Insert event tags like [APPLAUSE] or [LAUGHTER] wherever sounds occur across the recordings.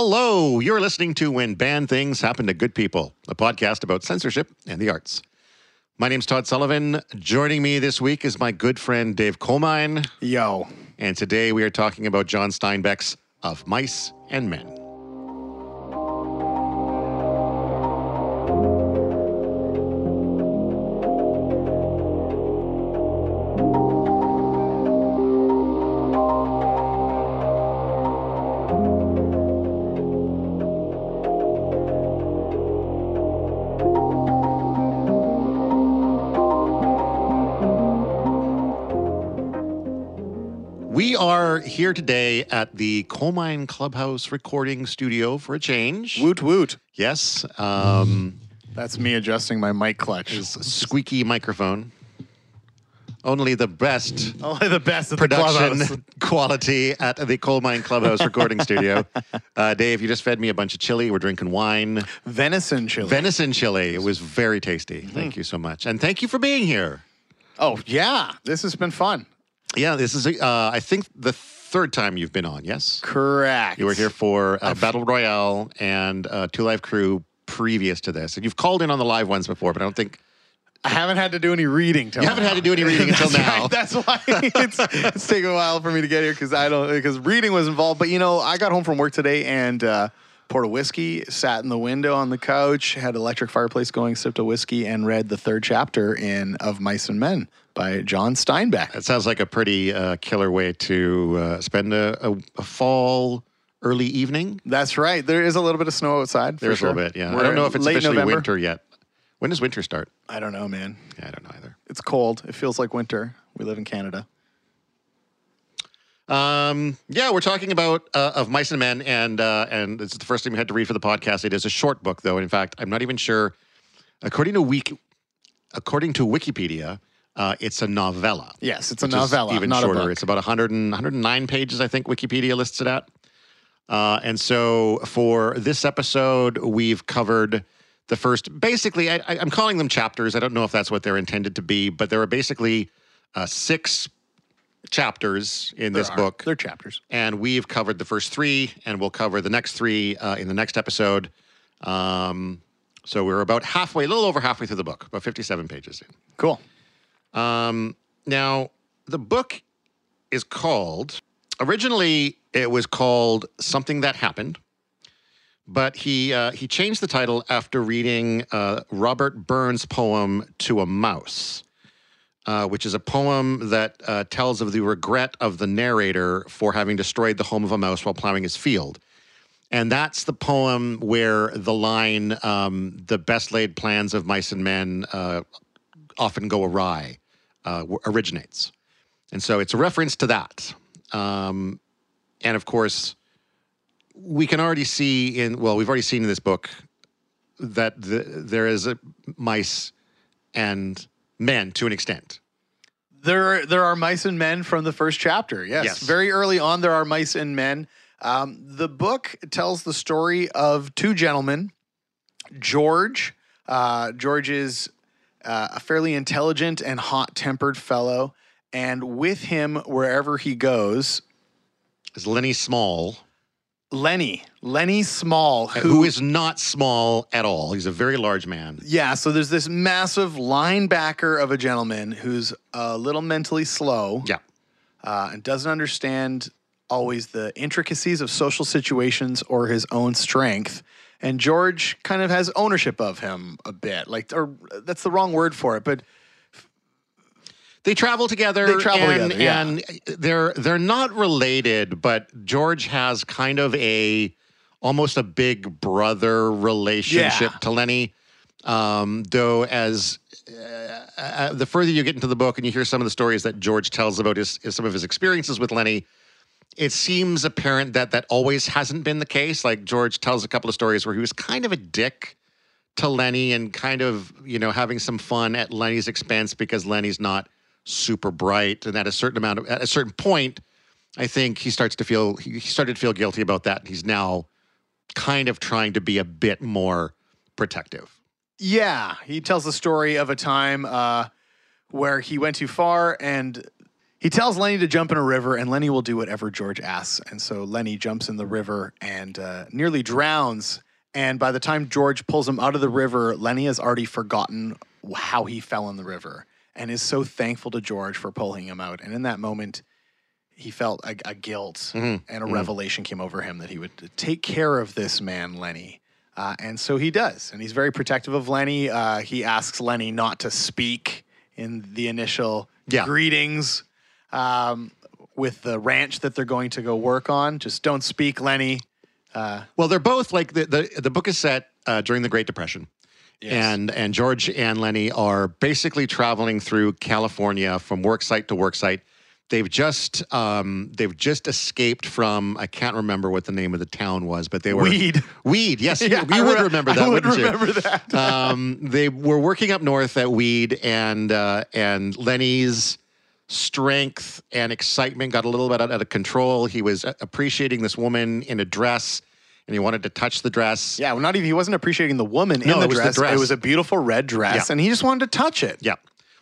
Hello, you're listening to When Bad Things Happen to Good People, a podcast about censorship and the arts. My name's Todd Sullivan. Joining me this week is my good friend Dave Colmine. Yo. And today we are talking about John Steinbeck's Of Mice and Men. Here today at the Coal Mine Clubhouse recording studio for a change. Woot woot. Yes, um, That's me adjusting my mic clutch. it's a squeaky microphone. Only the best Only the best at the production clubhouse. [LAUGHS] quality at the Coal Mine Clubhouse recording studio. Uh, Dave, you just fed me a bunch of chili. We're drinking wine. Venison chili. Venison chili. It was very tasty. Mm-hmm. Thank you so much. And thank you for being here. oh, yeah. This has been fun. Yeah, this is, uh, I think, the third time you've been on, yes? Correct. You were here for uh, Battle Royale and uh, Two Live Crew previous to this. And you've called in on the live ones before, but I don't think I haven't had to do any reading till you haven't now. had to do any reading until [LAUGHS] now. right. That's why [LAUGHS] it's, it's taken a while for me to get here because I don't because reading was involved. But you know, I got home from work today and uh, poured a whiskey, sat in the window on the couch, had electric fireplace going, sipped a whiskey, and read the third chapter in Of Mice and Men by John Steinbeck. That sounds like a pretty uh, killer way to uh, spend a, a, a fall early evening. That's right. There is a little bit of snow outside. There's sure. a little bit, yeah. I We're don't know if it's officially November. winter yet. When does winter start? I don't know, man. Yeah, I don't know either. It's cold. It feels like winter. We live in Canada. Um, yeah, we're talking about uh, of Mice and Men, and uh, and is the first thing we had to read for the podcast. It is a short book, though. In fact, I'm not even sure. According to week, according to Wikipedia, uh, it's a novella. Yes, it's a novella, even not a shorter. It's about 100 and, 109 pages, I think Wikipedia lists it at. Uh, and so for this episode, we've covered the first. Basically, I, I'm calling them chapters. I don't know if that's what they're intended to be, but there are basically uh, six chapters in this are. book They're chapters. and we've covered the first three, and we'll cover the next three uh, in the next episode. Um, so we're about halfway, a little over halfway through the book, about 57 pages in. Cool. Um, now, the book is called, originally, it was called Something That Happened, but he, uh, he changed the title after reading uh, Robert Burns' poem To a Mouse. Uh, which is a poem that uh, tells of the regret of the narrator for having destroyed the home of a mouse while plowing his field. And that's the poem where the line, um, the best laid plans of mice and men uh, often go awry, uh, originates. And so it's a reference to that. Um, and of course, we can already see in, well, we've already seen in this book that the, there is a mice and men to an extent. There, there are mice and men from the first chapter. Yes. Yes. Very early on, there are mice and men. Um, the book tells the story of two gentlemen. George. Uh, George is uh, a fairly intelligent and hot tempered fellow. And with him, wherever he goes, Is Lennie Small, Lennie, Lennie Small, who is not small at all. He's a very large man. Yeah, so there's this massive linebacker of a gentleman who's a little mentally slow Yeah. uh, and doesn't understand always the intricacies of social situations or his own strength. And George kind of has ownership of him a bit, like, or that's the wrong word for it, but They travel together. They travel and, together, yeah. and they're they're not related, but George has kind of a almost a big brother relationship Yeah. to Lennie. Um, though, as uh, uh, the further you get into the book and you hear some of the stories that George tells about his, his some of his experiences with Lennie, it seems apparent that that always hasn't been the case. Like George tells a couple of stories where he was kind of a dick to Lennie and kind of, you know, having some fun at Lennie's expense because Lennie's not super bright. And at a certain amount of, at a certain point, I think he starts to feel, he started to feel guilty about that. He's now kind of trying to be a bit more protective. Yeah, he tells the story of a time uh, where he went too far and He tells Lennie to jump in a river, and Lennie will do whatever George asks. And so Lennie jumps in the river and uh, nearly drowns. And by the time George pulls him out of the river, Lennie has already forgotten how he fell in the river and is so thankful to George for pulling him out. And in that moment, he felt a, a guilt and a revelation came over him that he would take care of this man, Lennie. Uh, and so he does. And he's very protective of Lennie. Uh, he asks Lennie not to speak in the initial Yeah. greetings um, with the ranch that they're going to go work on. Just don't speak, Lennie. Well, they're both like the the, the book is set uh, during the Great Depression. Yes. And and George and Lennie are basically traveling through California from work site to work site. They've just um, they've just escaped from I can't remember what the name of the town was, but they were Weed. Weed, yes, [LAUGHS] Yeah, you, you I would re- remember I that, would wouldn't you? remember that. um, they were working up north at Weed, and uh, and Lennie's strength and excitement got a little bit out of control. He was appreciating this woman in a dress, and he wanted to touch the dress. Yeah, well, not even, he wasn't appreciating the woman No, in the it was the dress. dress. It was a beautiful red dress, Yeah. and he just wanted to touch it. Yeah.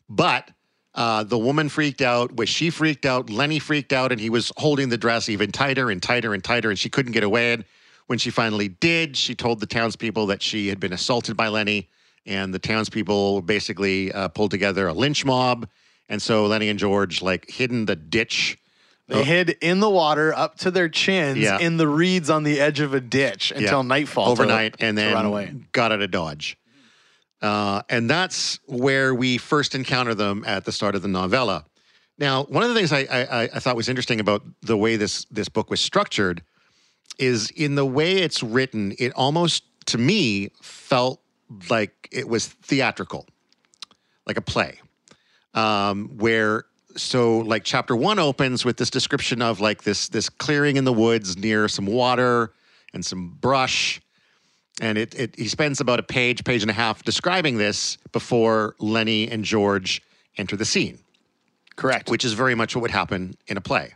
But uh, the woman freaked out. Was she freaked out? Lennie freaked out, and he was holding the dress even tighter and tighter and tighter, and she couldn't get away. And when she finally did, she told the townspeople that she had been assaulted by Lennie, and the townspeople basically uh, pulled together a lynch mob. And so Lennie and George like hid in the ditch. They hid in the water up to their chins Oh. Yeah. in the reeds on the edge of a ditch until Yeah. nightfall. to- overnight and to then run away. got out of Dodge. Uh, and that's where we first encounter them at the start of the novella. Now, one of the things I, I, I thought was interesting about the way this this book was structured is in the way it's written. It almost, to me, felt like it was theatrical, like a play, um, where so like chapter one opens with this description of like this this clearing in the woods near some water and some brush. And it, it he spends about a page page and a half describing this before lennie and george enter the scene. Correct. which is very much what would happen in a play.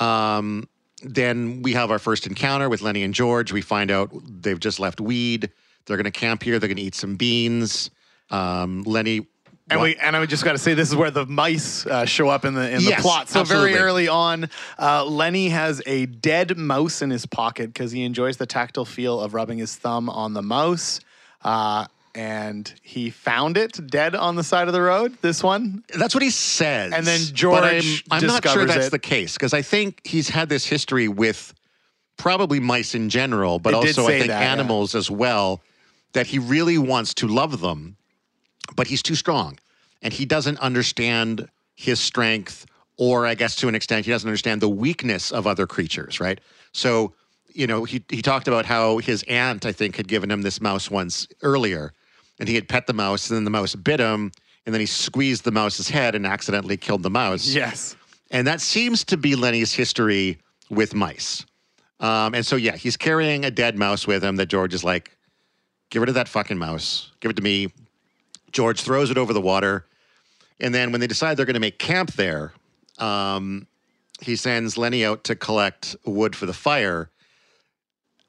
Um, then we have our first encounter with lennie and george. We find out they've just left weed. They're going to camp here. They're going to eat some beans. Um, lennie And we and I just got to say this is where the mice uh, show up in the in the plot. So absolutely. very early on, uh, Lennie has a dead mouse in his pocket because he enjoys the tactile feel of rubbing his thumb on the mouse. Uh, and he found it dead on the side of the road. This one, That's what he says. And then But George I'm, I'm not sure that's it. the case because I think he's had this history with probably mice in general, but It also I think that, yeah. animals as well, that he really wants to love them, but he's too strong and he doesn't understand his strength, or I guess to an extent, he doesn't understand the weakness of other creatures, right? So, you know, he, he talked about how his aunt, I think, had given him this mouse once earlier, and he had pet the mouse, and then the mouse bit him, and then he squeezed the mouse's head and accidentally killed the mouse. yes, And that seems to be Lennie's history with mice. Um, and so, yeah, he's carrying a dead mouse with him that George is like, give rid of that fucking mouse. Give it to me. George throws it over the water. And then when they decide they're going to make camp there, um, he sends Lennie out to collect wood for the fire.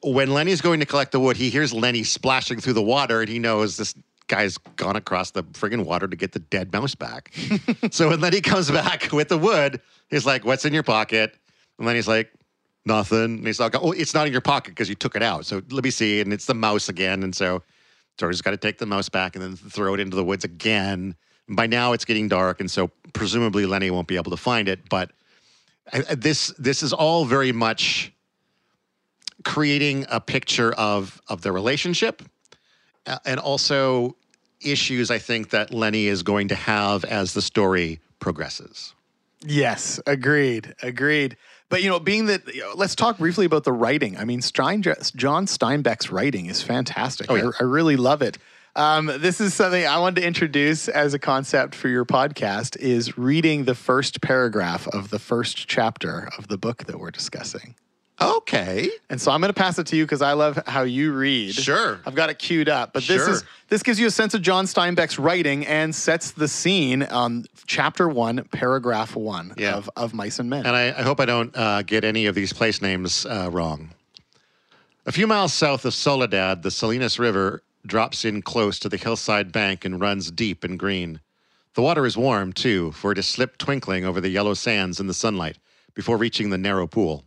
When Lennie's going to collect the wood, he hears Lennie splashing through the water and he knows this guy's gone across the friggin' water to get the dead mouse back. [LAUGHS] so when Lennie comes back with the wood, he's like, What's in your pocket? And Lennie's like, Nothing. And he's like, Oh, it's not in your pocket because you took it out. So let me see. And it's the mouse again. And so George's got to take the mouse back and then throw it into the woods again. By now it's getting dark. And so presumably Lennie won't be able to find it. But I- I- this this is all very much creating a picture of of their relationship uh, and also issues I think that Lennie is going to have as the story progresses. yes, agreed, agreed. But you know, being that, you know, let's talk briefly about the writing. I mean, Stein, John Steinbeck's writing is fantastic. Oh, yeah. I, I really love it. Um, this is something I wanted to introduce as a concept for your podcast: is reading the first paragraph of the first chapter of the book that we're discussing. Okay. And so I'm going to pass it to you because I love how you read. Sure. I've got it queued up. But this Sure. is this gives you a sense of John Steinbeck's writing and sets the scene on chapter one, paragraph one Yeah. of, of Mice and Men. And I, I hope I don't uh, get any of these place names uh, wrong. A few miles south of Soledad, the Salinas River drops in close to the hillside bank and runs deep and green. The water is warm, too, for it is slipped twinkling over the yellow sands in the sunlight before reaching the narrow pool.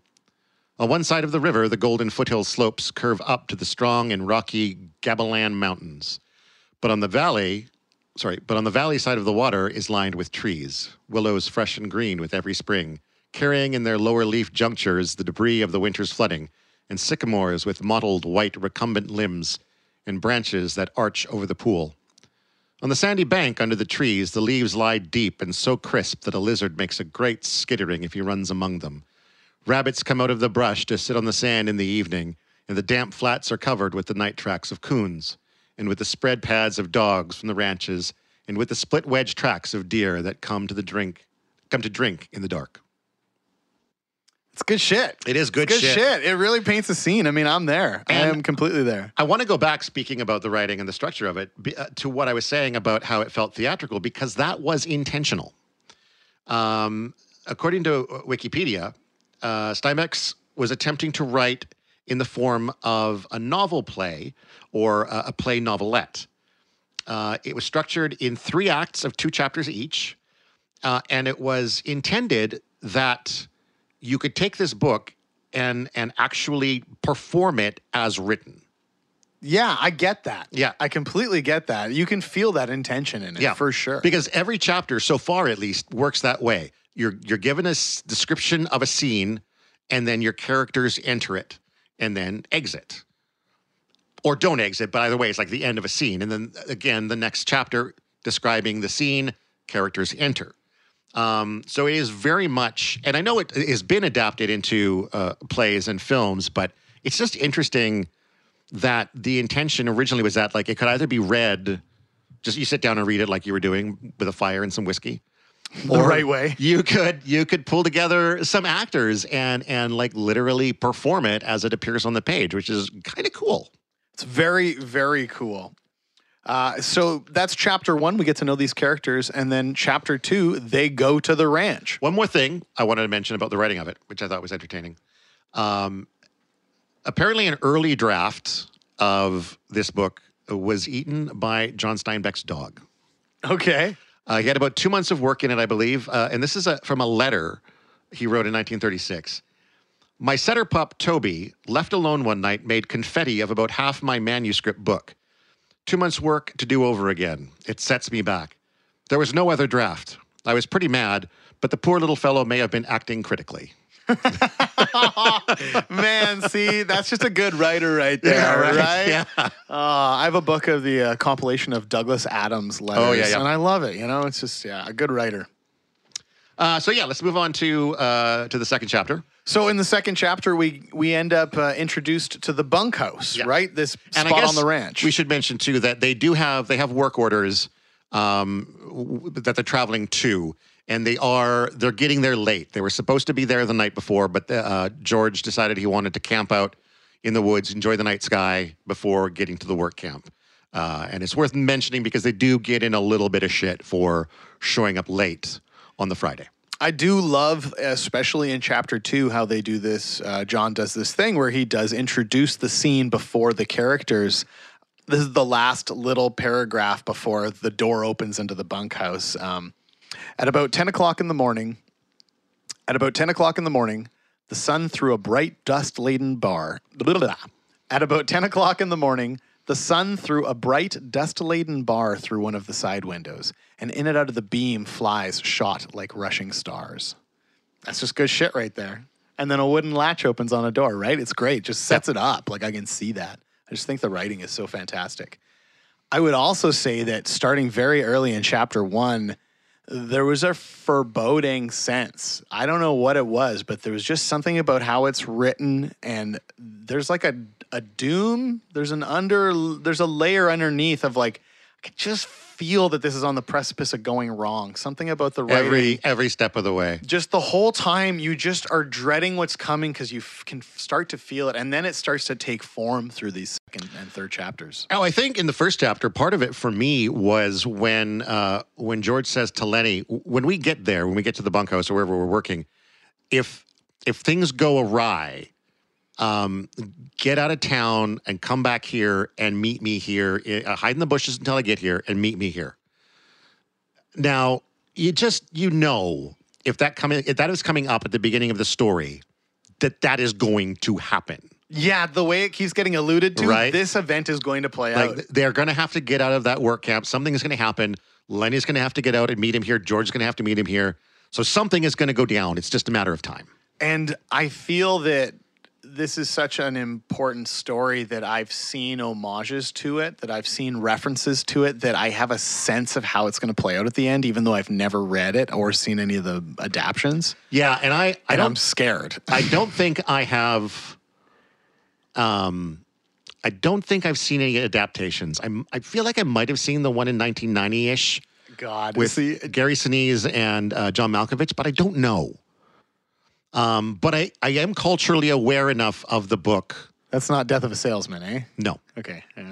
On one side of the river, the golden foothill slopes curve up to the strong and rocky Gabilan Mountains. But on the valley, sorry, but on the valley side of the water is lined with trees, willows fresh and green with every spring, carrying in their lower leaf junctures the debris of the winter's flooding, and sycamores with mottled white recumbent limbs and branches that arch over the pool. On the sandy bank under the trees, the leaves lie deep and so crisp that a lizard makes a great skittering if he runs among them. Rabbits come out of the brush to sit on the sand in the evening, and the damp flats are covered with the night tracks of coons, and with the spread pads of dogs from the ranches, and with the split wedge tracks of deer that come to the drink, come to drink in the dark. It's good shit. It is good, Good shit. It really paints a scene. I mean, I'm there. I am completely there. I want to go back, speaking about the writing and the structure of it, uh, to what I was saying about how it felt theatrical, because that was intentional. Um, according to uh, Wikipedia, uh, Steinbeck's was attempting to write in the form of a novel play or a, a play novelette. Uh, it was structured in three acts of two chapters each, uh, and it was intended that you could take this book and and actually perform it as written. Yeah, I get that. Yeah. I completely get that. You can feel that intention in it Yeah, for sure. Because every chapter, so far at least, works that way. You're you're given a s- description of a scene, and then your characters enter it and then exit, or don't exit. But either way, it's like the end of a scene, and then again the next chapter describing the scene, characters enter. Um, so it is very much, and I know it has been adapted into uh, plays and films, but it's just interesting that the intention originally was that like it could either be read just you sit down and read it like you were doing with a fire and some whiskey the right way. you could you could pull together some actors and and like literally perform it as it appears on the page which is kind of cool It's very, very cool. Uh, so that's chapter one. We get to know these characters. And then chapter two, they go to the ranch. one more thing i wanted to mention about the writing of it which i thought was entertaining um, apparently an early draft of this book was eaten by john steinbeck's dog Okay. Uh, he had about two months of work in it, I believe. Uh, and this is a, from a letter he wrote in 1936. My setter pup, Toby, left alone one night, made confetti of about half my manuscript book. Two months' work to do over again. It sets me back. There was no other draft. I was pretty mad, but the poor little fellow may have been acting critically. [LAUGHS] Man, see, that's just a good writer right there, right? Yeah. Uh, I have a book of the uh, compilation of Douglas Adams letters, Oh, yeah, yeah. and I love it. You know, it's just yeah, a good writer. Uh, so yeah, let's move on to uh, to the second chapter. So in the second chapter, we we end up uh, introduced to the bunkhouse, Yeah. right? This And I spot on the ranch. We should mention too that they do have they have work orders um, w- that they're traveling to, and they are they're getting there late. They were supposed to be there the night before, but uh, George decided he wanted to camp out in the woods, enjoy the night sky before getting to the work camp. Uh, and it's worth mentioning because they do get in a little bit of shit for showing up late on the Friday. I do love, especially in chapter two, how they do this. Uh, John does this thing where he does introduce the scene before the characters. This is the last little paragraph before the door opens into the bunkhouse. Um, at about 10 o'clock in the morning, at about 10 o'clock in the morning, the sun threw a bright dust laden bar. blah, blah, blah. At about 10 o'clock in the morning, the sun threw a bright dust laden bar through one of the side windows, and in and out of the beam, flies shot like rushing stars. That's just good shit right there. And then a wooden latch opens on a door, right? It's great. Just sets it up. Like I can see that. I just think the writing is so fantastic. I would also say that starting very early in chapter one, there was a foreboding sense. I don't know what it was, but there was just something about how it's written, and there's like a a doom. There's an under. There's a layer underneath of like, I just feel that this is on the precipice of going wrong. Something about the writing Every every step of the way. just the whole time you just are dreading what's coming because you f- can start to feel it and then it starts to take form through these second and third chapters Oh, I think in the first chapter, part of it for me was when uh, when George says to Lennie, when we get there, when we get to the bunkhouse or wherever we're working, if if things go awry, um, get out of town and come back here and meet me here. Uh, hide in the bushes until I get here and meet me here. Now, you just you know if that coming if that is coming up at the beginning of the story, that that is going to happen. Yeah, the way it keeps getting alluded to, Right. this event is going to play Like out. they're going to have to get out of that work camp. Something is going to happen. Lennie's going to have to get out and meet him here. George's going to have to meet him here. So something is going to go down. It's just a matter of time. And I feel that this is such an important story that I've seen homages to it, that I've seen references to it, that I have a sense of how it's going to play out at the end, even though I've never read it or seen any of the adaptions. Yeah, and I I And I'm scared. I don't think I have. Um, I don't think I've seen any adaptations. I'm, I feel like I might have seen the one in 1990 ish God, with see, Gary Sinise and uh, John Malkovich, but I don't know. Um, but I, I am culturally aware enough of the book. that's not Death of a Salesman, eh? No, Okay. uh,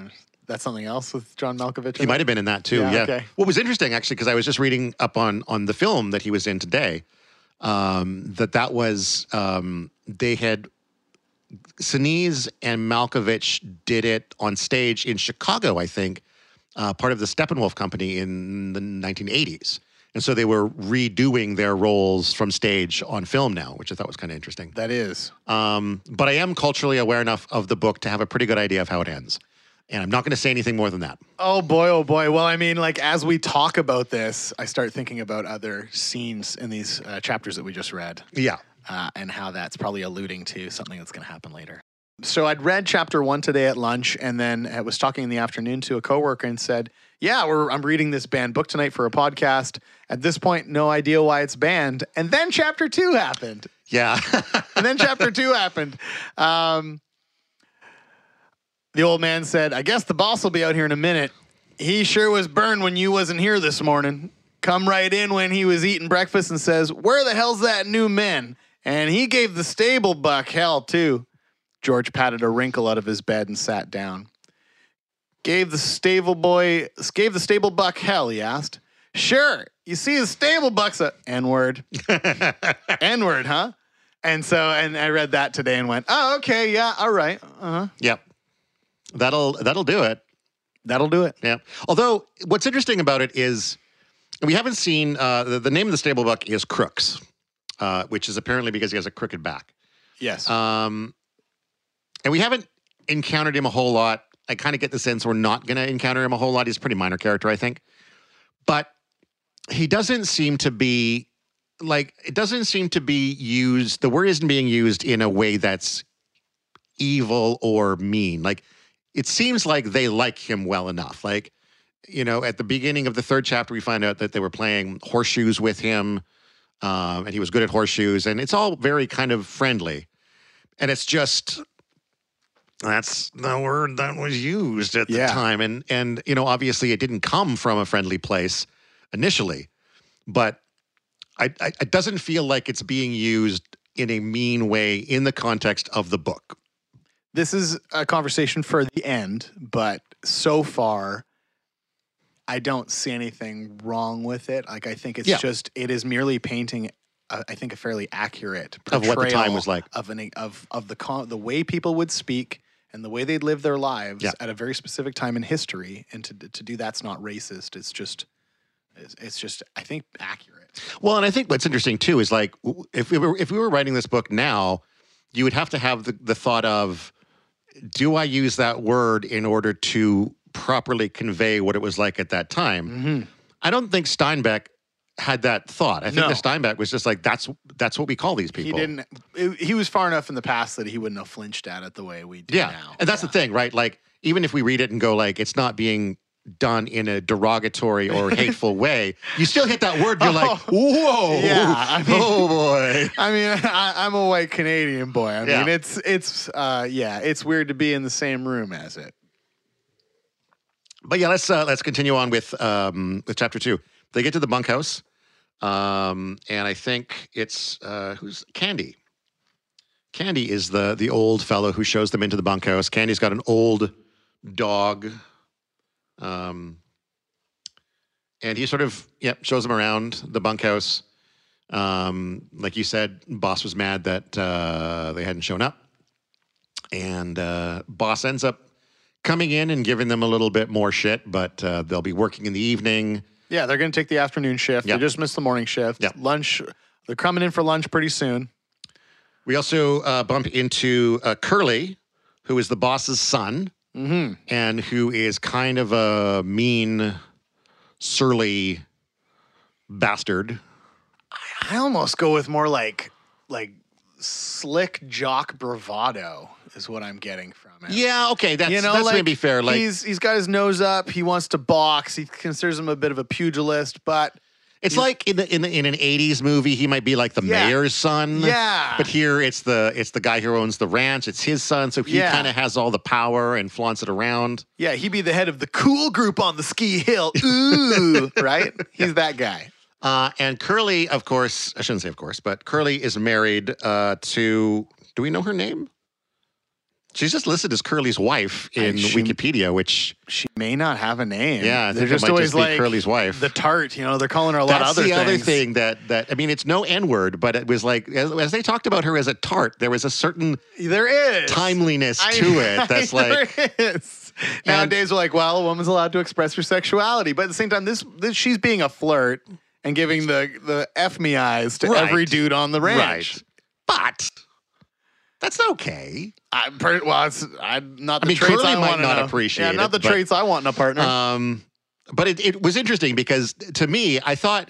That's something else with John Malkovich. he might have been in that too. Yeah, Yeah. okay. What was interesting actually, because I was just reading up on on the film that he was in today, um, that that was um, they had Sinise and Malkovich did it on stage in Chicago, I think, uh, part of the Steppenwolf Company in the 1980s. And so they were redoing their roles from stage on film now, which I thought was kind of interesting. That is. Um, but I am culturally aware enough of the book to have a pretty good idea of how it ends. And I'm not going to say anything more than that. Oh boy, oh boy. Well, I mean, like as we talk about this, I start thinking about other scenes in these uh, chapters that we just read. Yeah. uh, and how that's probably alluding to something that's going to happen later. So I'd read chapter one today at lunch, and then I was talking in the afternoon to a coworker and said, "Yeah, we're, I'm reading this banned book tonight for a podcast." At this point, no idea why it's banned. And then chapter two happened. Yeah. And then chapter two [LAUGHS] happened. Um, the old man said, "I guess the boss will be out here in a minute. He sure was burned when you wasn't here this morning. Come right in when he was eating breakfast and says, "Where the hell's that new man?" And he gave the stable buck hell too. George patted a wrinkle out of his bed and sat down. Gave the stable boy, gave the stable buck hell, he asked. Sure. You see, the stable buck's a N word. [LAUGHS] N word, huh? And so, and I read that today and went, oh, okay, yeah, all right. Uh-huh. yep. That'll that'll do it. That'll do it. Yeah. Although what's interesting about it is we haven't seen uh, the, the name of the stable buck is Crooks, uh, which is apparently because he has a crooked back. Yes. Um, and we haven't encountered him a whole lot. I kind of get the sense we're not going to encounter him a whole lot. He's a pretty minor character, I think. But he doesn't seem to be like it doesn't seem to be used. The word isn't being used in a way that's evil or mean. Like it seems like they like him well enough. Like you know, at the beginning of the third chapter, we find out that they were playing horseshoes with him, um, and he was good at horseshoes, and it's all very kind of friendly. And it's just that's the word that was used at Yeah. the time, and and you know, obviously, it didn't come from a friendly place initially, but I, I, it doesn't feel like it's being used in a mean way in the context of the book. this is a conversation for the end, but so far, I don't see anything wrong with it. Like, I think it's Yeah. just, it is merely painting, uh, I think, a fairly accurate Of what the time was like. of an of of the con- the way people would speak and the way they'd live their lives Yeah. at a very specific time in history. And to to do that's not racist. It's just, it's, it's just, I think, accurate. Well, and I think what's interesting too is like if we were if we were writing this book now, you would have to have the, the thought of, do I use that word in order to properly convey what it was like at that time? Mm-hmm. I don't think Steinbeck had that thought. I think No. that Steinbeck was just like that's that's what we call these people. He didn't. it- he was far enough in the past that he wouldn't have flinched at it the way we do Yeah, now. and that's Yeah. the thing, right? Like even if we read it and go like it's not being done in a derogatory or [LAUGHS] hateful way, you still hit that word. You're like, whoa, Yeah, I mean- oh boy. [LAUGHS] I mean, I, I'm a white Canadian boy. I Yeah. mean, it's it's uh, yeah, it's weird to be in the same room as it. But yeah, let's uh, let's continue on with um, with chapter two. They get to the bunkhouse, um, and I think it's uh, who's Candy. Candy is the the old fellow who shows them into the bunkhouse. Candy's got an old dog, um, and he sort of yep shows them around the bunkhouse. Um, like you said, boss was mad that uh, they hadn't shown up, and uh, boss ends up coming in and giving them a little bit more shit, but uh, they'll be working in the evening. Yeah, they're going to take the afternoon shift. Yep. They just missed the morning shift. Yep. Lunch. They're coming in for lunch pretty soon. We also uh, bump into uh, Curly, who is the boss's son, and who is kind of a mean, surly bastard. I almost go with more like like slick jock bravado is what I'm getting from it. Yeah, okay, that's You know, that's like maybe fair. Like he's he's got his nose up. He wants to box. He considers him a bit of a pugilist, but it's like in the, in the, in an '80s movie, he might be like the Yeah. mayor's son. Yeah. but here it's the it's the guy who owns the ranch. It's his son, so he Yeah. kind of has all the power and flaunts it around. yeah, he'd be the head of the cool group on the ski hill. Ooh, [LAUGHS] right? He's that guy. Uh, and Curly, of course, I shouldn't say of course, but Curly is married uh, to. Do we know her name? She's just listed as Curly's wife in she- Wikipedia, which She may not have a name. yeah, I they're just always just like Curly's wife. the tart. You know, they're calling her a lot That's of other the other thing that that I mean, it's no N word, but it was like as, as they talked about her as a tart, there was a certain There is timeliness I- to it. [LAUGHS] That's like there is. Nowadays, we're like, well, a woman's allowed to express her sexuality, but at the same time, this, this she's being a flirt and giving the the f me eyes to Right. every dude on the ranch. right, but that's okay. I, per, well, it's I, not the I mean, traits Curly I might want not appreciate Yeah, not it, the but- traits I want in a partner. Um, but it, it was interesting because to me, I thought,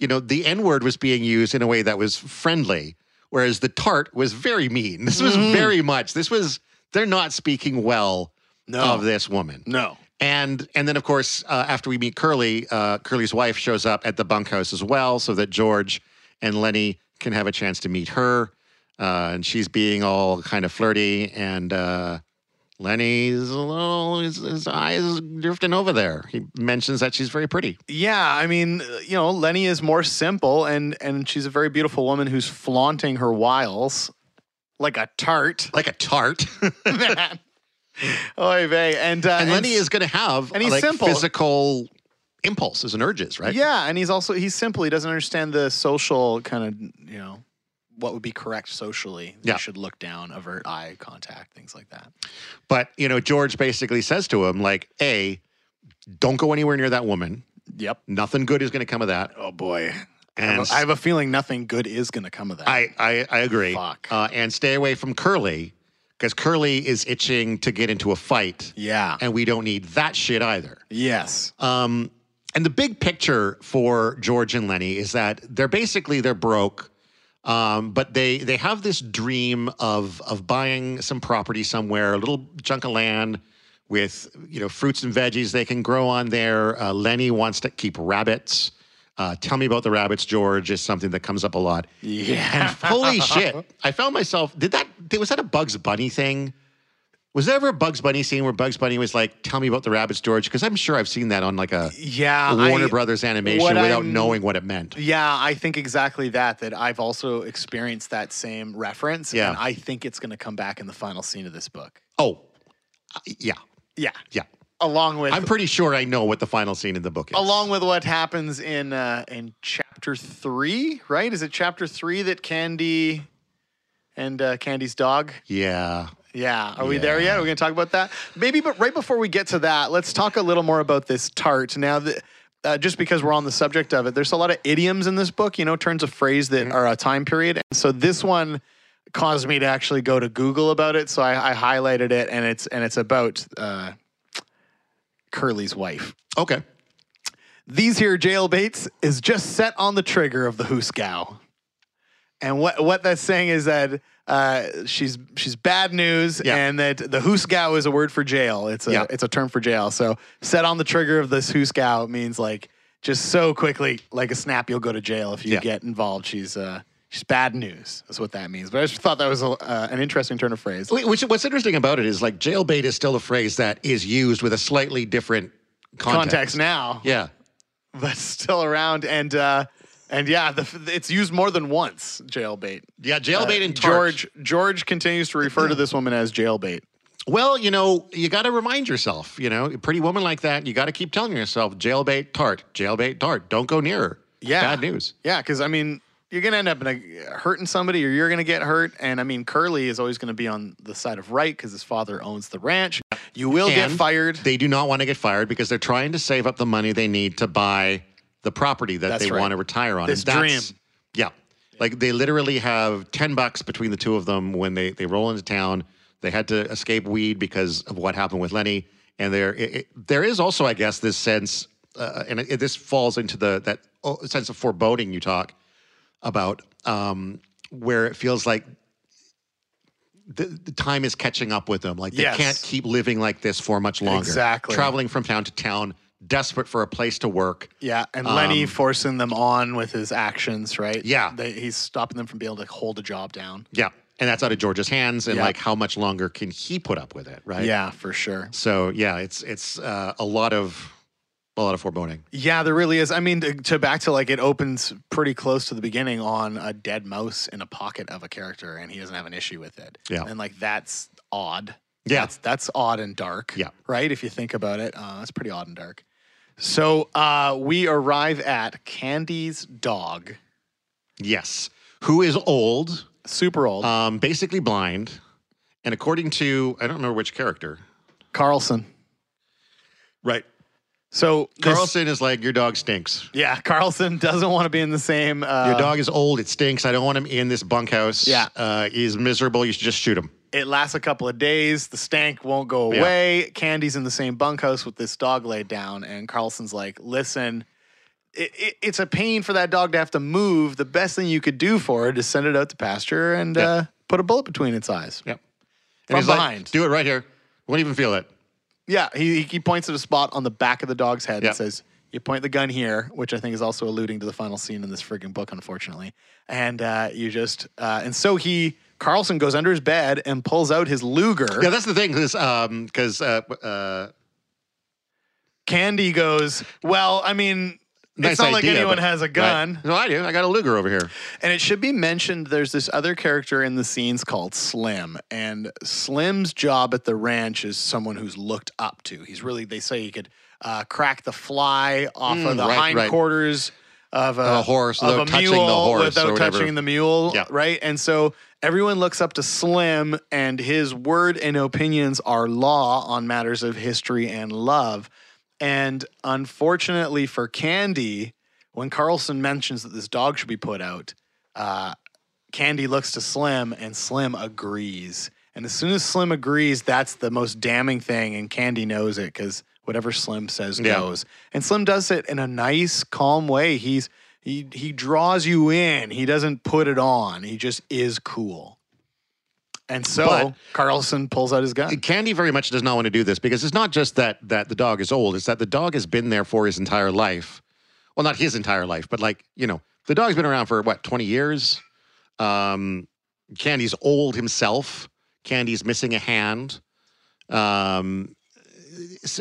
you know, the N word was being used in a way that was friendly, whereas the tart was very mean. This was Mm-hmm. very much, this was, they're not speaking well no, of this woman. no. And and then of course uh, after we meet Curly, uh, Curly's wife shows up at the bunkhouse as well, so that George and Lennie can have a chance to meet her. Uh, and she's being all kind of flirty, and uh, Lennie's a little his, his eyes drifting over there. He mentions that she's very pretty. Yeah, I mean, you know, Lennie is more simple, and and she's a very beautiful woman who's flaunting her wiles like a tart. Like a tart. [LAUGHS] Oy vey. And, uh, and Lennie is going to have and he's like simple. physical impulses and urges, right? Yeah, and he's also he's simple. He doesn't understand the social kind of you know what would be correct socially. Yeah. You should look down, avert eye contact, things like that. But, you know, George basically says to him, like, A, don't go anywhere near that woman. Yep. Nothing good is going to come of that. Oh boy. I And have, a, I have a feeling nothing good is going to come of that. I, I, I agree. Fuck. Uh, and stay away from Curly because Curly is itching to get into a fight, yeah. and we don't need that shit either. yes. Um, and the big picture for George and Lennie is that they're basically they're broke, um, but they they have this dream of of buying some property somewhere, a little chunk of land with you know fruits and veggies they can grow on there. Uh, Lennie wants to keep rabbits. Uh, tell me about the rabbits, George, is something that comes up a lot. Yeah. And Holy [LAUGHS] shit! I found myself. Did that? Was that a Bugs Bunny thing? Was there ever a Bugs Bunny scene where Bugs Bunny was like, "Tell me about the rabbits, George"? Because I'm sure I've seen that on like a Yeah. Warner I- Brothers animation without I'm- knowing what it meant. Yeah, I think exactly that. That I've also experienced that same reference. Yeah. And I think it's going to come back in the final scene of this book. Oh, uh, yeah, Yeah. yeah. Along with I'm pretty sure I know what the final scene in the book is. along with what happens in uh, in chapter three, right? Is it chapter three that Candy and uh, Candy's dog? yeah, Yeah. Are we there yet? Are we going to talk about that? Maybe, but right before we get to that, let's talk a little more about this tart. Now, the, uh, just because we're on the subject of it, there's a lot of idioms in this book, you know, turns of phrase that are a time period. And so this one caused me to actually go to Google about it. So I, I highlighted it, and it's and it's about uh, Curly's wife. okay. These here jailbaits is just set on the trigger of the Hoosegow. And what what that's saying is that uh, she's she's bad news, Yeah. and that the Hoosegow is a word for jail. It's a Yeah. it's a term for jail. So set on the trigger of this Hoosegow means like just so quickly, like a snap, you'll go to jail if you Yeah. get involved. She's uh she's bad news. That's what that means. But I just thought that was a, uh, an interesting turn of phrase. Which, what's interesting about it is like jailbait is still a phrase that is used with a slightly different context. Context now, Yeah. but still around, and uh, and yeah, the, it's used more than once. Jailbait. Yeah, jailbait Uh, and tart. George George continues to refer to this woman as jailbait. Well, you know, you got to remind yourself, you know, a pretty woman like that, you got to keep telling yourself, jailbait tart, jailbait tart. Don't go near her. Yeah. Bad news. Yeah, because I mean, you're gonna end up in a, hurting somebody, or you're gonna get hurt. And I mean, Curly is always gonna be on the side of right because his father owns the ranch. You will get fired. They do not want to get fired because they're trying to save up the money they need to buy the property that That's they right. want to retire on. This and that's, dream. Yeah. Like they literally have 10 bucks between the two of them when they, they roll into town. They had to escape weed because of what happened with Lennie. And there, it, it- there is also, I guess, this sense, uh, and it, this falls into the that oh, sense of foreboding you talk about, um, where it feels like the, the time is catching up with them. Like they Yes. can't keep living like this for much longer. Exactly. Traveling from town to town, desperate for a place to work. Yeah, and Lennie Um, forcing them on with his actions, right? Yeah. they, he's stopping them from being able to hold a job down. Yeah. And that's out of George's hands. And Yeah. like, how much longer can he put up with it? Right. Yeah, for sure. So yeah, it's it's uh, a lot of a lot of foreboding. Yeah, there really is. I mean, to, to back to like it opens pretty close to the beginning on a dead mouse in a pocket of a character, and he doesn't have an issue with it. Yeah. and like that's odd. Yeah. that's that's odd and dark. Yeah. right. If you think about it, uh, that's pretty odd and dark. So uh, we arrive at Candy's dog, Yes. Who is old, super old, um, basically blind, and according to I don't remember which character. Carlson. Right. So this- Carlson is like your dog stinks. yeah, Carlson doesn't want to be in the same. Uh, Your dog is old. It stinks. I don't want him in this bunkhouse. Yeah. Uh, he's miserable. You should just shoot him. It lasts a couple of days. The stank won't go Yeah. away. Candy's in the same bunkhouse with this dog laid down, and Carlson's like, "Listen, it, it, it's a pain for that dog to have to move. The best thing you could do for it is send it out to pasture and Yeah. uh, put a bullet between its eyes." Yep. From he's like, behind. Do it right here. Won't even feel it. Yeah, he he points at a spot on the back of the dog's head and says, "You point the gun here," which I think is also alluding to the final scene in this friggin' book, unfortunately. And uh, you just uh, and so he Carlson goes under his bed and pulls out his Luger. Yeah, that's the thing. Because um, 'cause, uh, uh, Candy goes, Well, I mean, nice it's not like anyone but- has a gun. Right. No, I do. I got a Luger over here. And it should be mentioned there's this other character in the scenes called Slim. And Slim's job at the ranch is someone who's looked up to. He's really, they say he could uh, crack the fly off Mm, of the right, right. hindquarters of a, a horse of a touching the mule horse without or touching the mule, Yeah. right? And so everyone looks up to Slim, and his word and opinions are law on matters of history and love. And unfortunately for Candy, when Carlson mentions that this dog should be put out, uh, Candy looks to Slim, and Slim agrees. And as soon as Slim agrees, that's the most damning thing, and Candy knows it because whatever Slim says Yeah. goes. And Slim does it in a nice, calm way. He's he he draws you in. He doesn't put it on. He just is cool. And so But- Carlson pulls out his gun. Candy very much does not want to do this because it's not just that that the dog is old; it's that the dog has been there for his entire life. Well, not his entire life, but like you know, the dog's been around for what twenty years. Um, Candy's old himself. Candy's missing a hand. Um,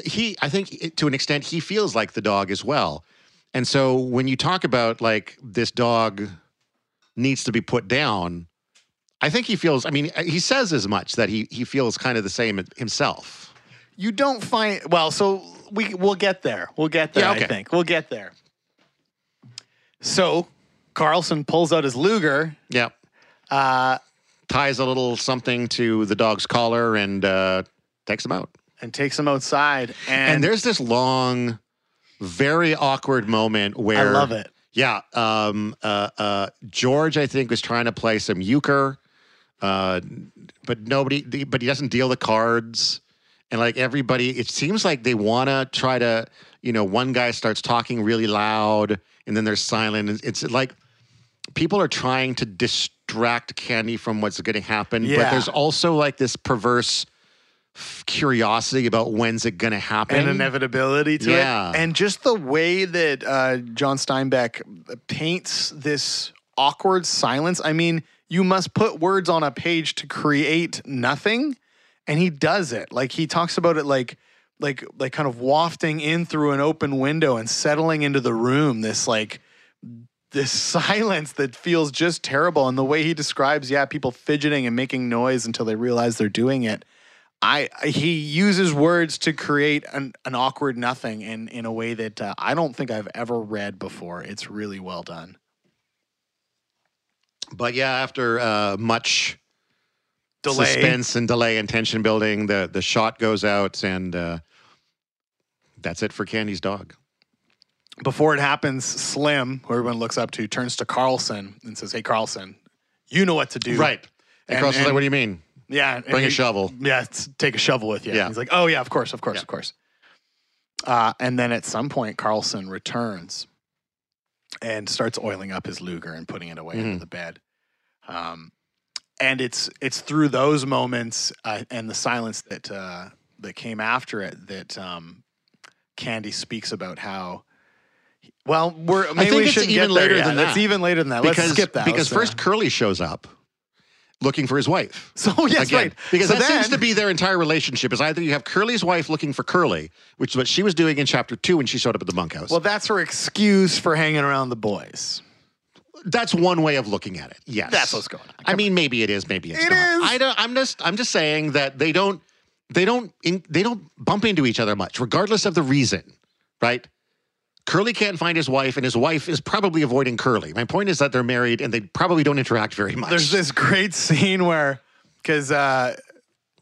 he, I think, to an extent, he feels like the dog as well. And so when you talk about like this dog needs to be put down, I think he feels. I mean, he says as much that he he feels kind of the same himself. You don't find well, so we we'll get there. We'll get there. Yeah, I think we'll get there. So Carlson pulls out his Luger. Yep. Uh, ties a little something to the dog's collar and uh, takes him out. and takes him outside. And, And, there's this long, very awkward moment where I love it. Yeah, um, uh, uh, George, I think, was trying to play some euchre, uh, but nobody, but he doesn't deal the cards, and like everybody, it seems like they want to try to, you know, one guy starts talking really loud, and then there's silent. It's- It's like people are trying to distract Candy from what's going to happen, but there's also like this perverse curiosity about when's it going to happen. and inevitability to Yeah. it. And just the way that uh, John Steinbeck paints this awkward silence. I mean, you must put words on a page to create nothing, and he does it. Like he talks about it like like like kind of wafting in through an open window and settling into the room. This like this [LAUGHS] silence that feels just terrible and the way he describes yeah people fidgeting and making noise until they realize they're doing it I he uses words to create an, an awkward nothing in in a way that uh, I don't think I've ever read before. It's really well done. But yeah, after uh, much Delay. suspense and delay and tension building, the the shot goes out, and uh, that's it for Candy's dog. before it happens, Slim, who everyone looks up to, turns to Carlson and says, "Hey, Carlson, you know what to do." Right. And, And- Carlson's like, what do you mean? Yeah. and Bring a shovel. Yeah, take a shovel with you. Yeah. He's like, oh yeah, of course, of course, Yeah. of course. Uh, and then at some point, Carlson returns and starts oiling up his Luger and putting it away Mhm. under the bed. Um, and it's it's through those moments uh, and the silence that uh, that came after it that um, Candy speaks about how. Well, we're maybe think we it's shouldn't even later yet. than It's that. even later than that. Because, Let's skip that. because first Curly shows up looking for his wife. [LAUGHS] so yes, Again, right. Because so that seems to be their entire relationship is either you have Curly's wife looking for Curly, which is what she was doing in chapter two when she showed up at the bunkhouse. Well, that's her excuse for hanging around the boys. that's one way of looking at it. Yes. That's what's going on. I mean, maybe it is, maybe it's It not. is. I don't I'm just I'm just saying that they don't they don't in, they don't bump into each other much, regardless of the reason, right? Curly can't find his wife, and his wife is probably avoiding Curly. My point is that they're married and they probably don't interact very much. There's this great scene where, because uh,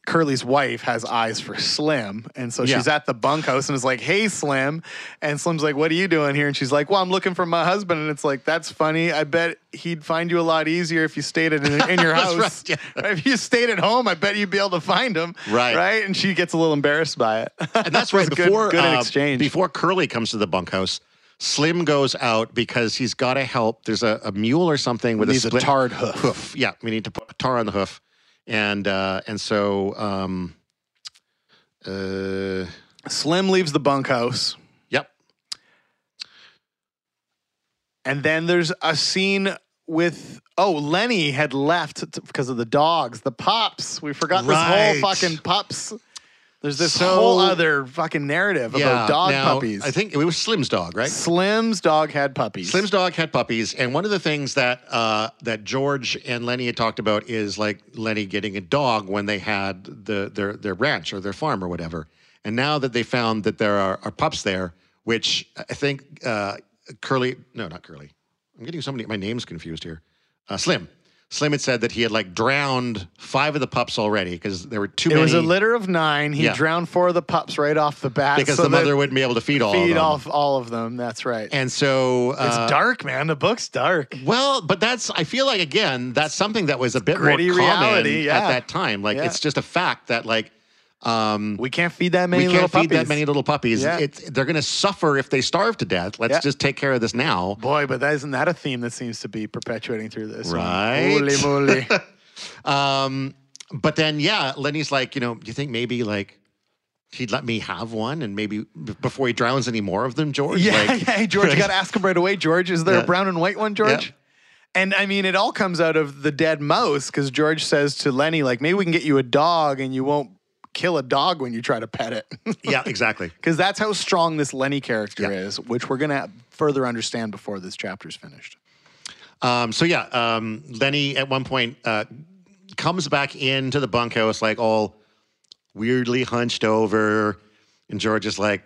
Curly's wife has eyes for Slim, and so Yeah. she's at the bunkhouse and is like, "Hey, Slim," and Slim's like, "What are you doing here?" And she's like, "Well, I'm looking for my husband." And it's like, "That's funny. I bet he'd find you a lot easier if you stayed in, [LAUGHS] in your house. right, yeah. [LAUGHS] If you stayed at home, I bet you'd be able to find him. Right. right." And she gets a little embarrassed by it. [LAUGHS] and that's right was good- before good, uh, exchange. before Curly comes to the bunkhouse. Slim goes out because he's got to help. There's a, a mule or something with a a tarred hoof. Yeah, we need to put a tar on the hoof, and uh, and so um, uh, Slim leaves the bunkhouse. yep, And then there's a scene with oh Lennie had left because of the dogs, the pups. We forgot this whole fucking pups. There's this So- whole other fucking narrative yeah. about dog now, puppies. I think it was Slim's dog, right? Slim's dog had puppies. Slim's dog had puppies, and one of the things that uh, that George and Lennie had talked about is like Lennie getting a dog when they had the their their ranch or their farm or whatever. And now that they found that there are, are pups there, which I think uh, Curly, no, not Curly. I'm getting so many. My name's confused here. Uh, Slim. Slim had said that he had like drowned five of the pups already because there were too it many. It was a litter of nine. He Yeah. drowned four of the pups right off the bat because so the that mother wouldn't be able to feed all of them. feed them. off all of them. That's right. And so uh, it's dark, man. The book's dark. Well, but that's I feel like again that's something that was a bit more common reality, yeah. at that time. Like Yeah. it's just a fact that like um, We can't feed that many we little can't feed puppies. that many little puppies. Yeah. It's, they're going to suffer if they starve to death. Let's Yeah. just take care of this now. Boy, but that isn't that a theme that seems to be perpetuating through this? Right. Holy moly. [LAUGHS] [LAUGHS] Um, but then yeah, Lennie's like, you know, do you think maybe like he'd let me have one and maybe before he drowns any more of them, George? Yeah, Like- [LAUGHS] yeah. Hey, George, you got to ask him right away. George, is there Yeah. a brown and white one, George? Yeah. And I mean, it all comes out of the dead mouse because George says to Lennie, like, maybe we can get you a dog and you won't kill a dog when you try to pet it. [LAUGHS] yeah, exactly. [LAUGHS] Because that's how strong this Lennie character Yeah. is, which we're going to further understand before this chapter's finished. Um, so yeah, um, Lennie at one point uh, comes back into the bunkhouse like all weirdly hunched over, and George is like,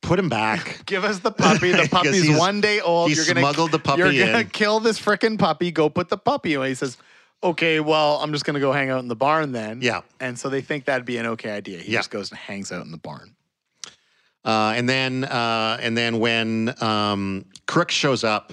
"Put him back." [LAUGHS] Give us the puppy. The puppy's one day old. he you're gonna smuggled the puppy You're gonna kill this freaking puppy. Go put the puppy away. He says, "Okay, well, I'm just gonna go hang out in the barn then." Yeah. And so they think that'd be an okay idea. He Yeah. just goes and hangs out in the barn. Uh, and then uh, and then when um, Crook shows up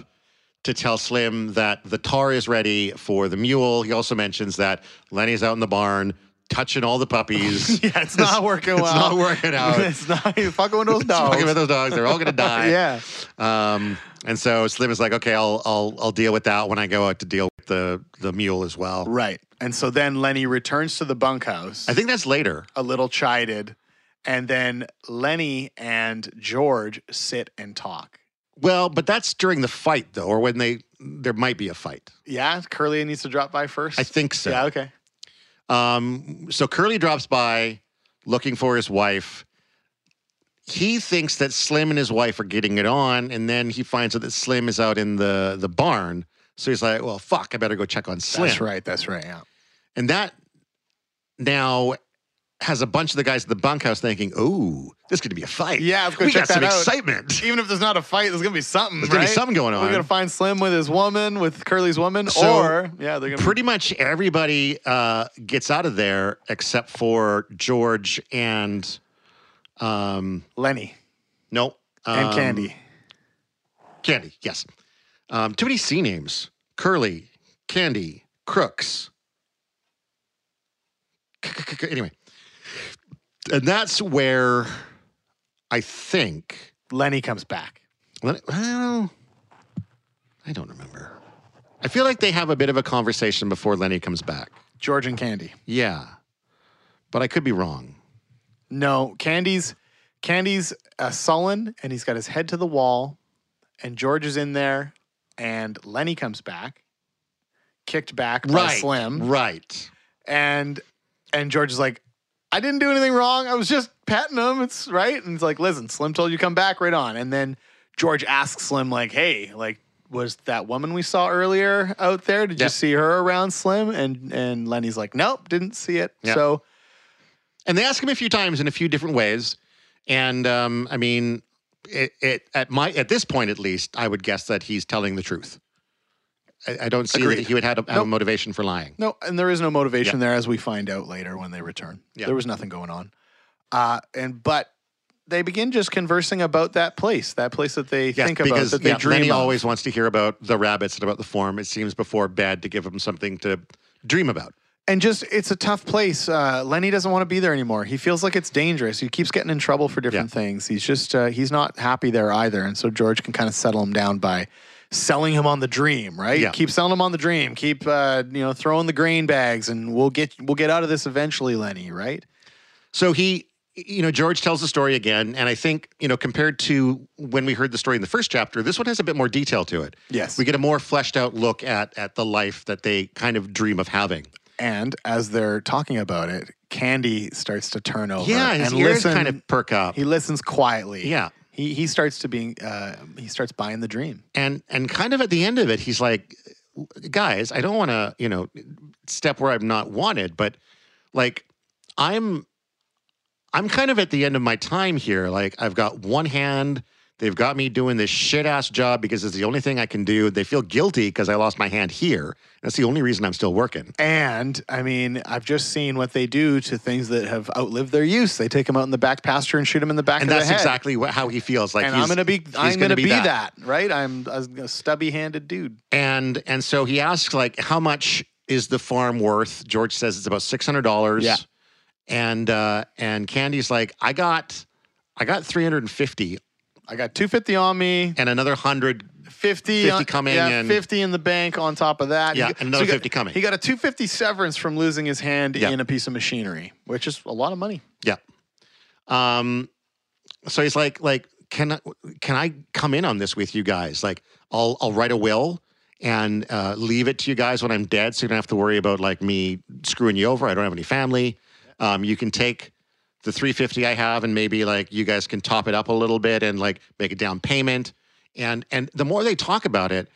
to tell Slim that the tar is ready for the mule, he also mentions that Lennie's out in the barn touching all the puppies. [LAUGHS] Yeah, it's not [LAUGHS] working well. It's not working [LAUGHS] out. it's not. You're fucking with those dogs. Talking about those dogs, they're all gonna die. yeah. Um, and so Slim is like, okay, I'll I'll I'll deal with that when I go out to deal the the mule as well. Right. And so then Lennie returns to the bunkhouse, I think that's later. a little chided, and then Lennie and George sit and talk. Well, but that's during the fight though, or when they there might be a fight. Yeah, Curly needs to drop by first. I think so. Yeah. Okay. Um, so Curly drops by looking for his wife. He thinks that Slim and his wife are getting it on, and then he finds out that Slim is out in the the barn. So he's like, "Well, fuck, I better go check on Slim." That's right. That's right. Yeah. And that now has a bunch of the guys at the bunkhouse thinking, "Ooh, this could be a fight." Yeah, let's go we check got some out. excitement. Even if there's not a fight, there's gonna be something. There's gonna be something going on. We're on. gonna find Slim with his woman, with Curly's woman, So, or yeah, they're gonna Pretty much everybody uh, gets out of there except for George and um, Lennie no and um, Candy. Candy, yes. Um, too many C names. Curly, Candy, Crooks. Anyway. And that's where I think. Lennie comes back. Well, I don't remember. I feel like they have a bit of a conversation before Lennie comes back. George and Candy. Yeah. But I could be wrong. No, Candy's Candy's uh, sullen and he's got his head to the wall, and George is in there, and Lennie comes back, kicked back by Right. Slim, Right. and and George is like, I didn't do anything wrong. I was just petting him. It's right. And he's like, listen, Slim told you come back right on. And then George asks Slim, like, hey, like, was that woman we saw earlier out there? Did Yeah. you see her around Slim? And and Lennie's like, nope, didn't see it. Yeah. So And they ask him a few times in a few different ways. And um, I mean, it, it at my at this point at least, I would guess that he's telling the truth. I, I don't see Agreed. that he would have, have a motivation for lying. No, and there is no motivation there, as we find out later when they return. Yeah. There was nothing going on, uh, and but they begin just conversing about that place, that place that they Yes, think about, because that they yeah, dream Lennie of. always wants to hear about the rabbits and about the farm. It seems before bed to give him something to dream about. And just it's a tough place. Uh, Lennie doesn't want to be there anymore. He feels like it's dangerous. He keeps getting in trouble for different things. He's just uh, he's not happy there either, and so George can kind of settle him down by selling him on the dream. Right? Yeah. Keep selling him on the dream. Keep uh, you know throwing the grain bags, and we'll get we'll get out of this eventually, Lennie. Right? So he, you know, George tells the story again, and I think you know, compared to when we heard the story in the first chapter, this one has a bit more detail to it. Yes. we get a more fleshed out look at at the life that they kind of dream of having. And as they're talking about it, Candy starts to turn over. Yeah, his and ears listen, kind of perk up. He listens quietly. Yeah. He he starts to be uh, he starts buying the dream. and and kind of at the end of it he's like guys i don't want to you know step where i'm not wanted but like i'm i'm kind of at the end of my time here like i've got one hand they've got me doing this shit ass job because it's the only thing i can do they feel guilty because i lost my hand here that's the only reason i'm still working And I mean, I've just seen what they do to things that have outlived their use. They take them out in the back pasture and shoot them in the back and of that's the head. exactly what, how he feels like and he's, I'm gonna be he's I'm gonna, be, that. that. right? I'm a stubby handed dude. and and so he asks like how much is the farm worth george says it's about $600 Yeah. and uh and candy's like i got i got 350 I got 250 on me, and another 100 50, 50 coming yeah, and- 50 in the bank on top of that. Yeah, He- another he got- 50 coming. He got a 250 severance from losing his hand Yeah. in a piece of machinery, which is a lot of money. yeah um so he's like like can I, can I come in on this with you guys like i'll i'll write a will and uh, leave it to you guys when i'm dead so you don't have to worry about like me screwing you over i don't have any family um, you can take the 350 I have and maybe like you guys can top it up a little bit and like make a down payment. And and the more they talk about it,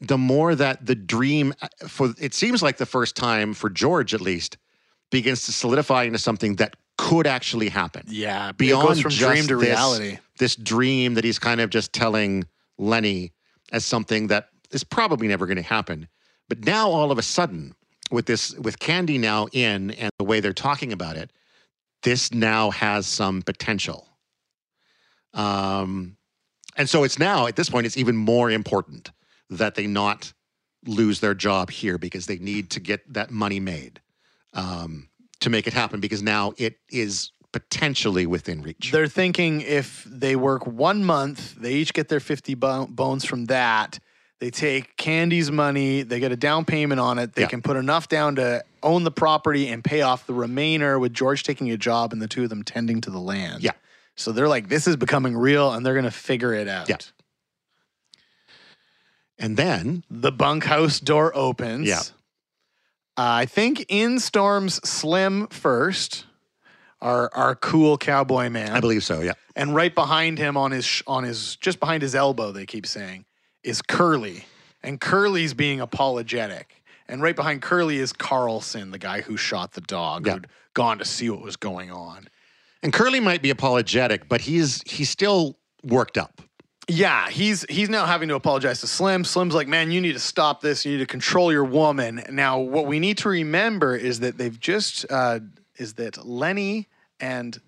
the more that the dream uh, for it seems like the first time for George at least begins to solidify into something that could actually happen. Yeah, Beyond from just dream to this- reality. This dream that he's kind of just telling Lennie as something that is probably never going to happen. But now all of a sudden, with this with Candy now in and the way they're talking about it, this now has some potential. Um, and so it's now at this point, it's even more important that they not lose their job here because they need to get that money made um, to make it happen because now it is potentially within reach. They're thinking if they work one month, they each get their 50 bo- bones from that. They take Candy's money, they get a down payment on it. They Yeah. can put enough down to own the property and pay off the remainder with George taking a job and the two of them tending to the land. Yeah. So they're like, this is becoming real and they're going to figure it out. Yeah. And then, The bunkhouse door opens. Yeah. Uh, I think in storms Slim first, our our cool cowboy man. I believe so, yeah. and right behind him on his sh- on his just behind his elbow they keep saying is Curly and Curly's being apologetic and right behind Curly is Carlson the guy who shot the dog Yeah. who'd gone to see what was going on And Curly might be apologetic, but he's he's still worked up. yeah he's he's now having to apologize to Slim Slim's like man you need to stop this you need to control your woman now what we need to remember is that they've just uh, is that Lennie and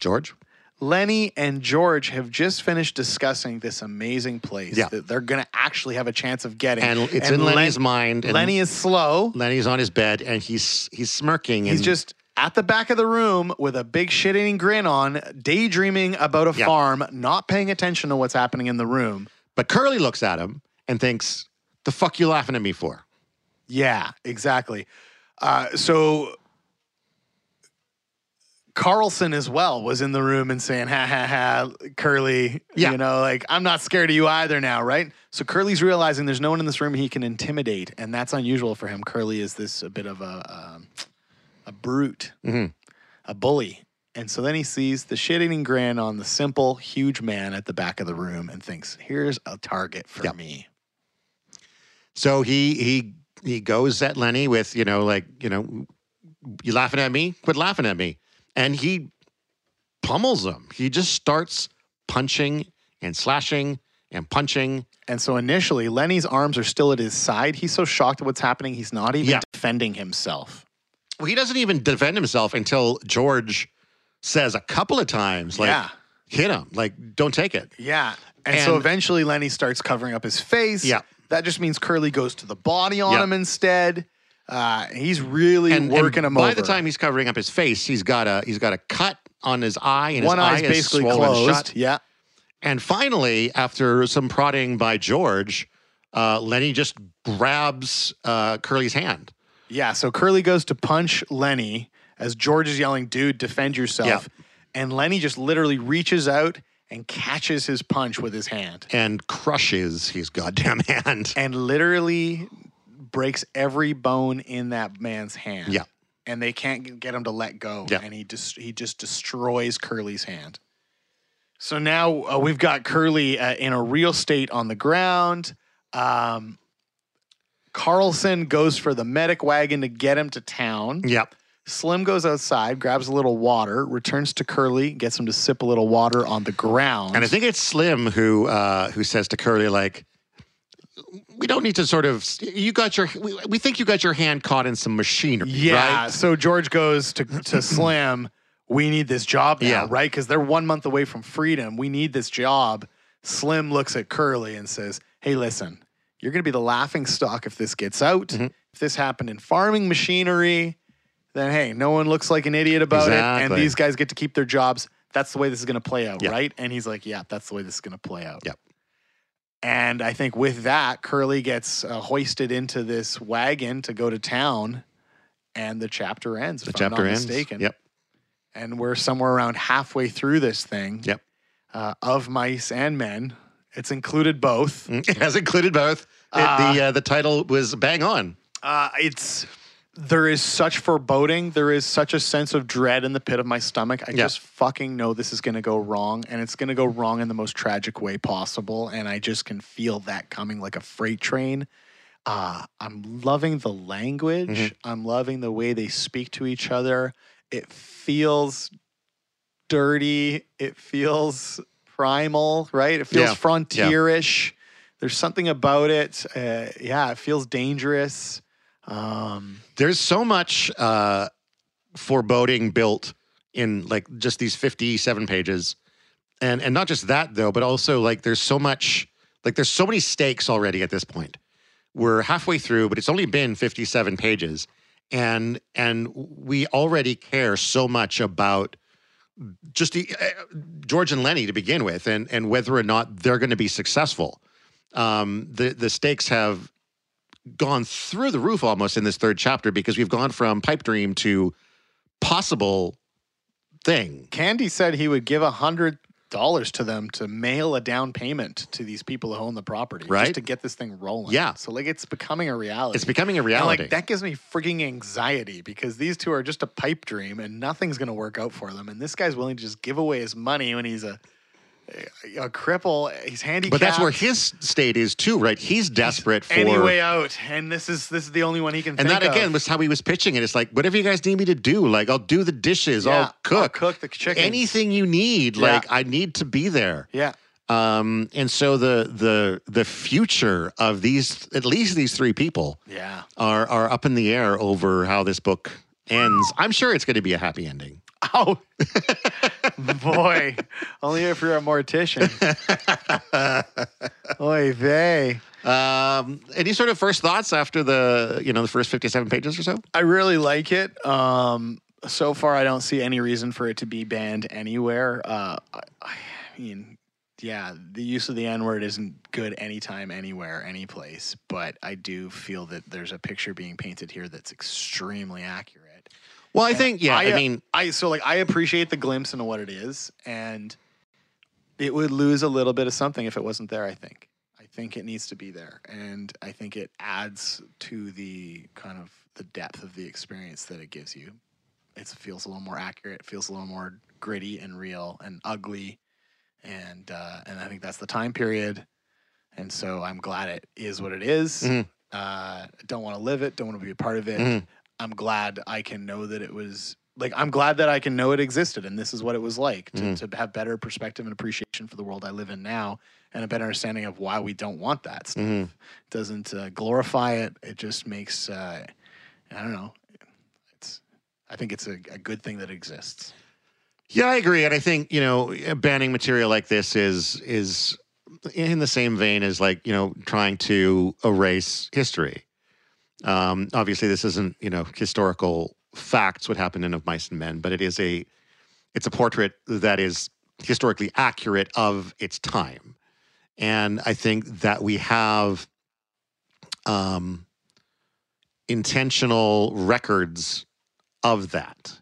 George? Lennie and George have just finished discussing this amazing place Yeah. that they're going to actually have a chance of getting. And it's in Lennie's mind, and- Lennie is slow. Lennie's on his bed and he's he's smirking. He's and just at the back of the room with a big shit eating grin on, daydreaming about a Yeah. farm, not paying attention to what's happening in the room. But Curly looks at him and thinks, "The fuck you laughing at me for?" Yeah, exactly. Uh, so Carlson as well was in the room and saying, ha ha ha, Curly, Yeah. you know, like, I'm not scared of you either now, right? So Curly's realizing there's no one in this room he can intimidate, and that's unusual for him. Curly is this a bit of a, um, a brute, Mhm. a bully. And so then he sees the shit eating grin on the simple, huge man at the back of the room and thinks, here's a target for Yep. me. So he he he goes at Lennie with you know like you know you laughing at me, quit laughing at me, and he pummels him. He just starts punching and slashing and punching. And so initially, Lennie's arms are still at his side. He's so shocked at what's happening, he's not even Yeah. defending himself. Well, he doesn't even defend himself until George says a couple of times like yeah. hit him, like don't take it. Yeah. And, so eventually, Lennie starts covering up his face. Yeah. That just means Curly goes to the body on Yeah. him instead. Uh, he's really And, working and him by over. the time he's covering up his face, he's got a he's got a cut on his eye, and one his eye is basically closed. shut. Yeah. And finally, after some prodding by George, uh, Lennie just grabs uh, Curly's hand. Yeah. So Curly goes to punch Lennie as George is yelling, dude, defend yourself. Yeah. And Lennie just literally reaches out and catches his punch with his hand. and crushes his goddamn [LAUGHS] hand. and literally breaks every bone in that man's hand. Yeah. And they can't get him to let go. Yeah. And he just he just destroys Curly's hand. So now uh, we've got Curly uh, in a real state on the ground. Um, Carlson goes for the medic wagon to get him to town. Yep. Slim goes outside, grabs a little water, returns to Curly, gets him to sip a little water on the ground. And I think it's Slim who uh, who says to Curly like, "We don't need to sort of. You got your. We, we think you got your hand caught in some machinery, Yeah. right? So George goes to to [CLEARS THROAT] Slim. We need this job now, Yeah. right? Because they're one month away from freedom. We need this job. Slim looks at Curly and says, "Hey, listen, you're going to be the laughing stock if this gets out. Mhm. If this happened in farming machinery, then hey, no one looks like an idiot about it, and these guys get to keep their jobs. That's the way this is going to play out, Yeah. right?" And he's like, "Yeah, that's the way this is going to play out." Yep. And I think with that, Curly gets uh, hoisted into this wagon to go to town, and the chapter ends. The if I'm chapter not ends. Mistaken. Yep. And we're somewhere around halfway through this thing. Yep. Uh, of mice and men, it's included both. It has included both. It- Uh, the uh, the title was bang on. Uh, it's there is such foreboding. There is such a sense of dread in the pit of my stomach. I Yeah. just fucking know this is going to go wrong, and it's going to go wrong in the most tragic way possible. And I just can feel that coming like a freight train. Uh, I'm loving the language. Mhm. I'm loving the way they speak to each other. It feels dirty. It feels primal, right? It feels Yeah. frontierish. There's something about it. Uh, yeah, it feels dangerous. Um, There's so much uh, foreboding built in like just these 57 pages, and and not just that though, but also like there's so much like there's so many stakes already at this point. We're halfway through, but it's only been 57 pages, and and we already care so much about just the, uh, George and Lennie to begin with, and and whether or not they're going to be successful. Um, the the stakes have gone through the roof almost in this third chapter because we've gone from pipe dream to possible thing. Candy said he would give a hundred dollars to them to mail a down payment to these people who own the property, Right. Just to get this thing rolling. Yeah. So like it's becoming a reality. It's becoming a And, reality. like that gives me freaking anxiety because these two are just a pipe dream and nothing's gonna work out for them. And this guy's willing to just give away his money when he's a a, cripple. He's handicapped. but that's where his state is too, right? He's desperate for any way out, and this is this is the only one he can. and that again of. was how he was pitching it. It's like, whatever you guys need me to do, like I'll do the dishes, Yeah, I'll cook, cook the chicken. anything you need. Yeah. Like I need to be there. Yeah. Um, and so the the the future of these at least these three people Yeah. are are up in the air over how this book ends. I'm sure it's going to be a happy ending. Oh, Boy, only if you're a mortician. [LAUGHS] Oy vey. Um, any sort of first thoughts after the you know the first fifty-seven pages or so? I really like it. Um, so far, I don't see any reason for it to be banned anywhere. Uh, I, I mean, yeah, the use of the N word isn't good anytime, anywhere, any place. But I do feel that there's a picture being painted here that's extremely accurate. Well, I think yeah. I, uh, mean, I so like I appreciate the glimpse into what it is, and it would lose a little bit of something if it wasn't there. I think. I think it needs to be there, and I think it adds to the kind of the depth of the experience that it gives you. It feels a little more accurate. It feels a little more gritty and real and ugly, and uh, and I think that's the time period. And so I'm glad it is what it is. Mhm. Uh, don't want to live it. Don't want to be a part of it. Mhm. I'm glad I can know that it was like I'm glad that I can know it existed and this is what it was like to, Mhm. to have better perspective and appreciation for the world I live in now and a better understanding of why we don't want that stuff. It doesn't uh, glorify it. It just makes uh, I don't know. It's I think it's a, a good thing that exists. Yeah, I agree, and I think you know banning material like this is is in the same vein as like you know trying to erase history. Um, obviously, this isn't you know historical facts what happened in Of Mice and Men, but it is a it's a portrait that is historically accurate of its time, and I think that we have um, intentional records of that.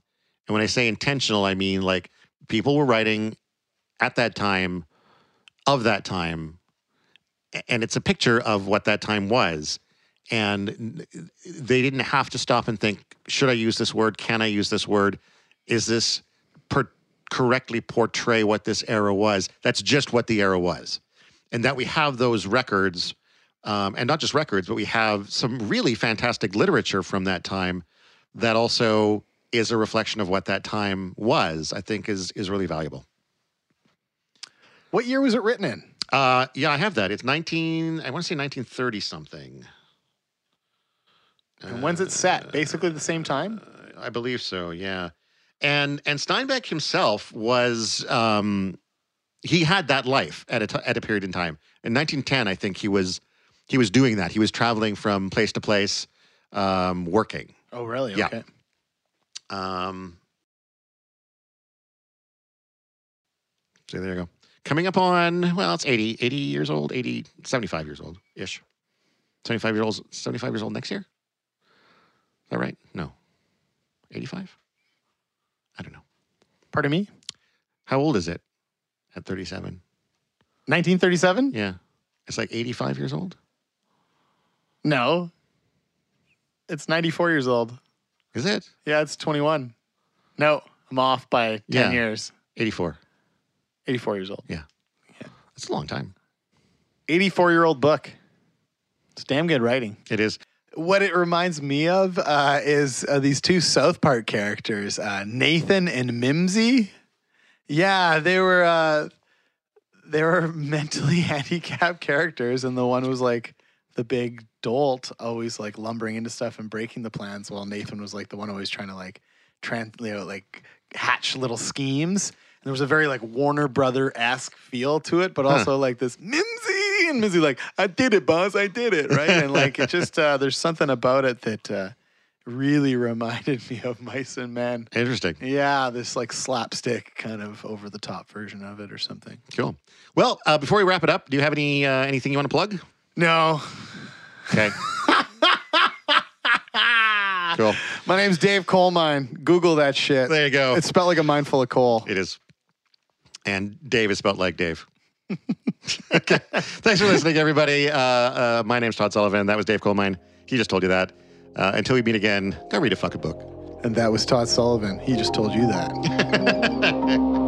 And when I say intentional, I mean like people were writing at that time of that time. And it's a picture of what that time was. And they didn't have to stop and think, should I use this word? Can I use this word? Is this per- correctly portray what this era was? That's just what the era was. And that we have those records, um, and not just records, but we have some really fantastic literature from that time that also is a reflection of what that time was, I think is is really valuable. What year was it written in? Uh, yeah, I have that. It's 19, I want to say 1930 something. And when's it set? Basically the same time? I believe so, yeah. And and Steinbeck himself was um, he had that life at a t- at a period in time. In 1910, I think he was he was doing that. He was traveling from place to place, um, working. Oh, really? Yeah. Okay. Um, so there you go. Coming up on, well, it's 80, 80 years old, 80, 75 years old ish. 75 years old, 75 years old next year? Is that right? No. 85? I don't know. Pardon me? How old is it at 37? 1937? Yeah. It's like 85 years old? No. It's 94 years old. Is it? Yeah, it's 21. No, I'm off by 10 Yeah. years. 84. 84 years old. Yeah. yeah. That's a long time. 84 year old book. It's damn good writing. It is. What it reminds me of uh, is uh, these two South Park characters, uh, Nathan and Mimsy. Yeah, they were uh, they were [LAUGHS] mentally [LAUGHS] handicapped characters, and the one was like the big dolt, always like lumbering into stuff and breaking the plans, while Nathan was like the one always trying to like tran you know, like hatch little schemes. And there was a very like Warner Brother esque feel to it, but also like this Mimsy and Mimsy like I did it, boss, I did it, right? And like it just uh, there's something about it that uh, really reminded [LAUGHS] me of Mice and Men. Interesting. Yeah, this like slapstick kind of over the top version of it or something. Cool. Well, uh, before we wrap it up, do you have any uh, anything you want to plug? No. Okay. [LAUGHS] cool. My name's Dave Coalmine. Google that shit. There you go. It's spelled like a mine full of coal. It is. And Dave is spelled like Dave. [LAUGHS] okay. Thanks for listening, everybody. Uh, uh, my name's Todd Sullivan. That was Dave Colemine. He just told you that. Uh, until we meet again, go read a fucking book. And that was Todd Sullivan. He just told you that. [LAUGHS]